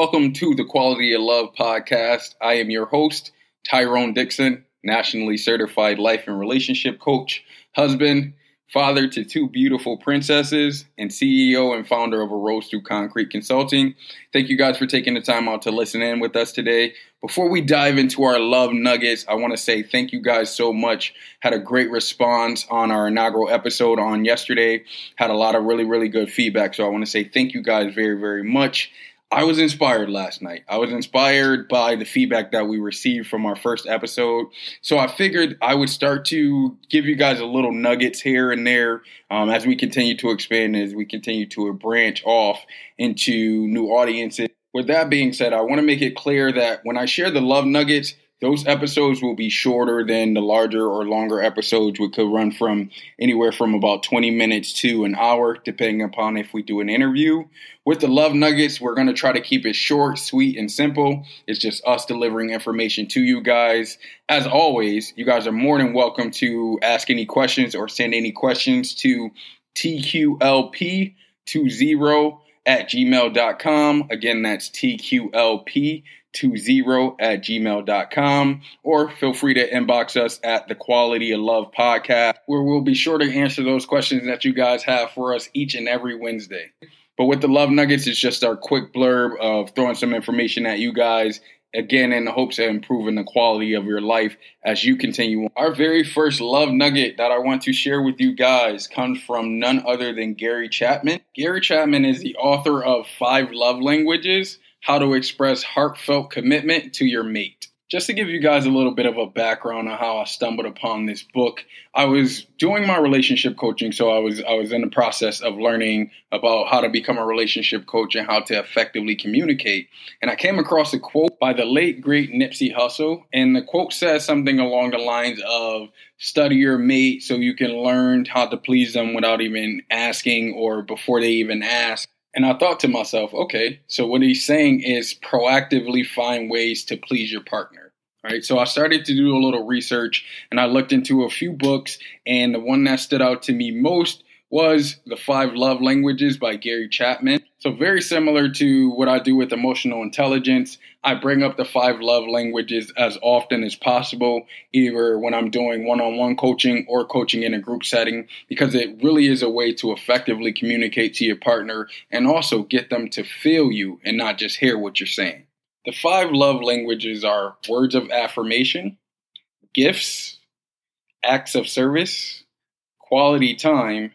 Welcome to the Quality of Love podcast. I am your host, Tyrone Dixon, nationally certified life and relationship coach, husband, father to two beautiful princesses, and CEO and founder of A Rose Through Concrete Consulting. Thank you guys for taking the time out to listen in with us today. Before we dive into our love nuggets, I want to say thank you guys so much. Had a great response on our inaugural episode on yesterday. Had a lot of really, really good feedback. So I want to say thank you guys very, very much. I was inspired last night. I was inspired by the feedback that we received from our first episode. So I figured I would start to give you guys a little nuggets here and there um, as we continue to expand, as we continue to branch off into new audiences. With that being said, I want to make it clear that when I share the love nuggets, those episodes will be shorter than the larger or longer episodes, which could run from anywhere from about 20 minutes to an hour, depending upon if we do an interview. With the Love Nuggets, we're going to try to keep it short, sweet, and simple. It's just us delivering information to you guys. As always, you guys are more than welcome to ask any questions or send any questions to TQLP20 at gmail.com. Again, that's TQLP 20 at gmail.com or feel free to inbox us at the quality of love podcast where we'll be sure to answer those questions that you guys have for us each and every wednesday but with the love nuggets it's just our quick blurb of throwing some information at you guys again in the hopes of improving the quality of your life as you continue on. our very first love nugget that i want to share with you guys comes from none other than gary chapman gary chapman is the author of five love languages how to express heartfelt commitment to your mate. Just to give you guys a little bit of a background on how I stumbled upon this book, I was doing my relationship coaching, so I was I was in the process of learning about how to become a relationship coach and how to effectively communicate. And I came across a quote by the late great Nipsey Hussle, and the quote says something along the lines of study your mate so you can learn how to please them without even asking or before they even ask. And I thought to myself, okay, so what he's saying is proactively find ways to please your partner. Right. So I started to do a little research and I looked into a few books. And the one that stood out to me most was The Five Love Languages by Gary Chapman. So, very similar to what I do with emotional intelligence, I bring up the five love languages as often as possible, either when I'm doing one on one coaching or coaching in a group setting, because it really is a way to effectively communicate to your partner and also get them to feel you and not just hear what you're saying. The five love languages are words of affirmation, gifts, acts of service, quality time,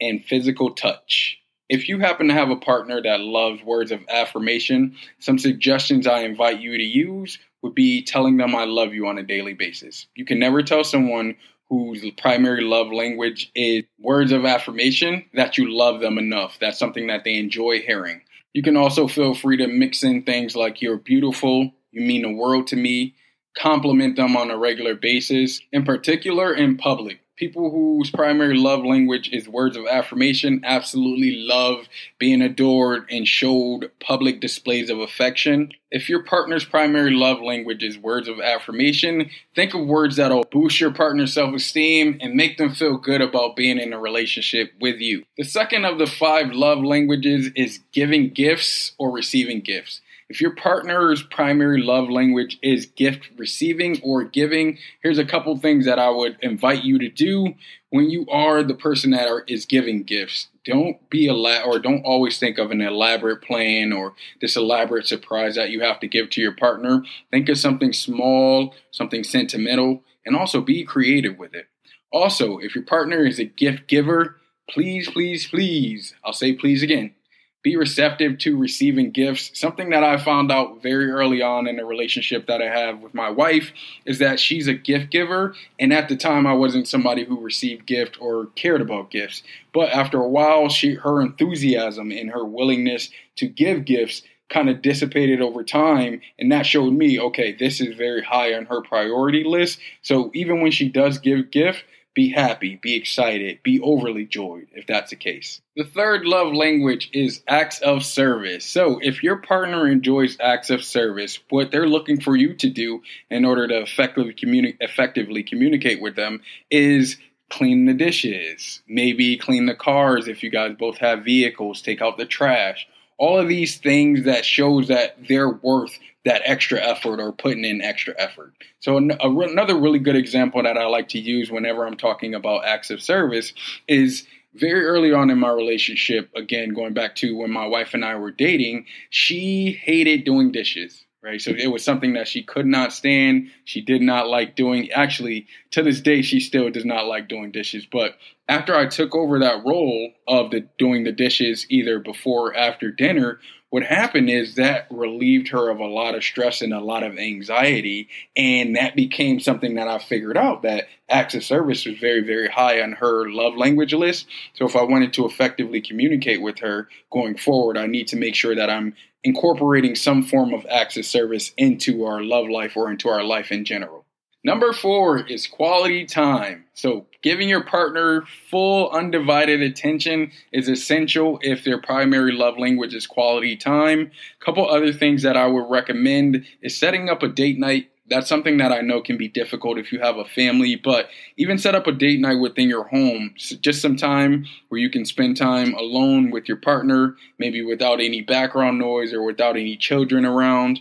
and physical touch. If you happen to have a partner that loves words of affirmation, some suggestions I invite you to use would be telling them I love you on a daily basis. You can never tell someone whose primary love language is words of affirmation that you love them enough. That's something that they enjoy hearing. You can also feel free to mix in things like you're beautiful, you mean the world to me, compliment them on a regular basis, in particular in public people whose primary love language is words of affirmation absolutely love being adored and showed public displays of affection. If your partner's primary love language is words of affirmation, think of words that'll boost your partner's self esteem and make them feel good about being in a relationship with you. The second of the five love languages is giving gifts or receiving gifts. If your partner's primary love language is gift receiving or giving, here's a couple things that I would invite you to do when you are the person that are, is giving gifts. Don't be a ela- or don't always think of an elaborate plan or this elaborate surprise that you have to give to your partner. Think of something small, something sentimental, and also be creative with it. Also, if your partner is a gift giver, please, please, please, I'll say please again be receptive to receiving gifts. Something that I found out very early on in the relationship that I have with my wife is that she's a gift giver. And at the time, I wasn't somebody who received gift or cared about gifts. But after a while, she her enthusiasm and her willingness to give gifts kind of dissipated over time and that showed me okay this is very high on her priority list so even when she does give gift be happy, be excited, be overly joyed if that's the case. The third love language is acts of service. So, if your partner enjoys acts of service, what they're looking for you to do in order to effectively, communi- effectively communicate with them is clean the dishes, maybe clean the cars if you guys both have vehicles, take out the trash. All of these things that shows that they're worth that extra effort or putting in extra effort. So another really good example that I like to use whenever I'm talking about acts of service is very early on in my relationship, again, going back to when my wife and I were dating, she hated doing dishes right? So it was something that she could not stand. She did not like doing. Actually, to this day, she still does not like doing dishes. But after I took over that role of the doing the dishes either before or after dinner, what happened is that relieved her of a lot of stress and a lot of anxiety. And that became something that I figured out that acts of service was very, very high on her love language list. So if I wanted to effectively communicate with her going forward, I need to make sure that I'm incorporating some form of acts of service into our love life or into our life in general. Number four is quality time. So, giving your partner full, undivided attention is essential if their primary love language is quality time. A couple other things that I would recommend is setting up a date night that's something that I know can be difficult if you have a family, but even set up a date night within your home. just some time where you can spend time alone with your partner, maybe without any background noise or without any children around.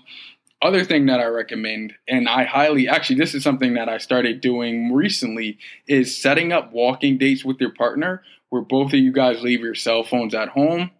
Other thing that I recommend, and I highly actually, this is something that I started doing recently, is setting up walking dates with your partner where both of you guys leave your cell phones at home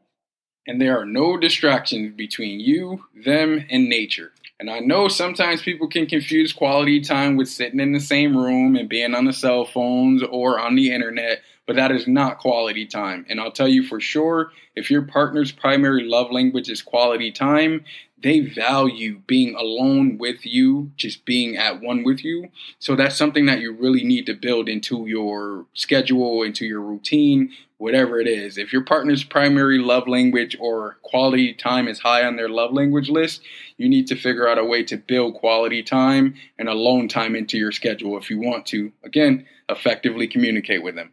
and there are no distractions between you, them, and nature. And I know sometimes people can confuse quality time with sitting in the same room and being on the cell phones or on the internet, but that is not quality time. And I'll tell you for sure, if your partner's primary love language is quality time, they value being alone with you, just being at one with you. So that's something that you really need to build into your schedule, into your routine, whatever it is. If your partner's primary love language or quality time is high on their love language list, you need to figure out a way to build quality time and alone time into your schedule if you want to, again, effectively communicate with them.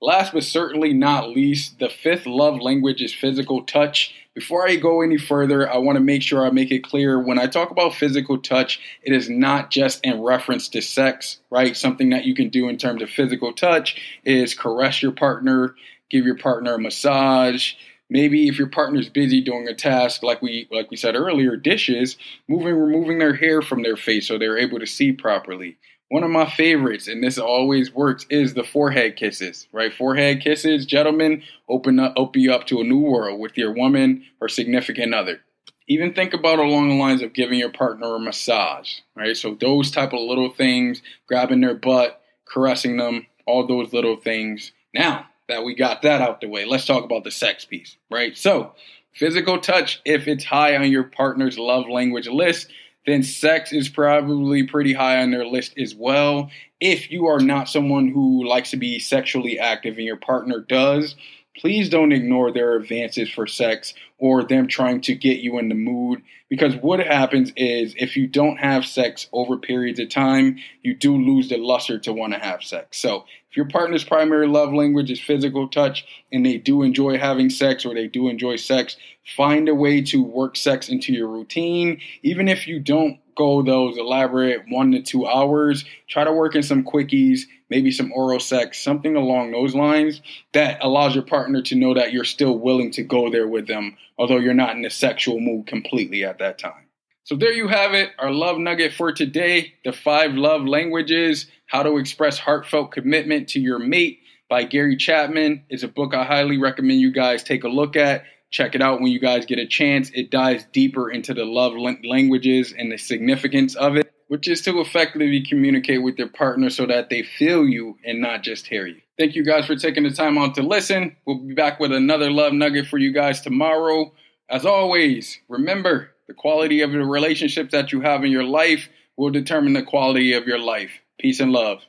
Last but certainly not least, the fifth love language is physical touch. Before I go any further, I want to make sure I make it clear when I talk about physical touch, it is not just in reference to sex, right? Something that you can do in terms of physical touch is caress your partner, give your partner a massage. Maybe if your partner's busy doing a task like we like we said earlier, dishes, moving removing their hair from their face so they're able to see properly. One of my favorites, and this always works, is the forehead kisses. Right, forehead kisses, gentlemen, open up, open you up to a new world with your woman or significant other. Even think about along the lines of giving your partner a massage. Right, so those type of little things, grabbing their butt, caressing them, all those little things. Now, that we got that out the way, let's talk about the sex piece, right? So, physical touch, if it's high on your partner's love language list, then sex is probably pretty high on their list as well. If you are not someone who likes to be sexually active and your partner does, please don't ignore their advances for sex or them trying to get you in the mood. Because what happens is if you don't have sex over periods of time, you do lose the luster to want to have sex. So if your partner's primary love language is physical touch and they do enjoy having sex or they do enjoy sex, find a way to work sex into your routine. Even if you don't go those elaborate one to two hours, try to work in some quickies maybe some oral sex, something along those lines that allows your partner to know that you're still willing to go there with them, although you're not in a sexual mood completely at that time. So there you have it, our love nugget for today the five love languages, how to express heartfelt commitment to your mate by Gary Chapman. It's a book I highly recommend you guys take a look at. Check it out when you guys get a chance. It dives deeper into the love languages and the significance of it which is to effectively communicate with your partner so that they feel you and not just hear you. Thank you guys for taking the time out to listen. We'll be back with another love nugget for you guys tomorrow. As always, remember the quality of the relationships that you have in your life will determine the quality of your life. Peace and love.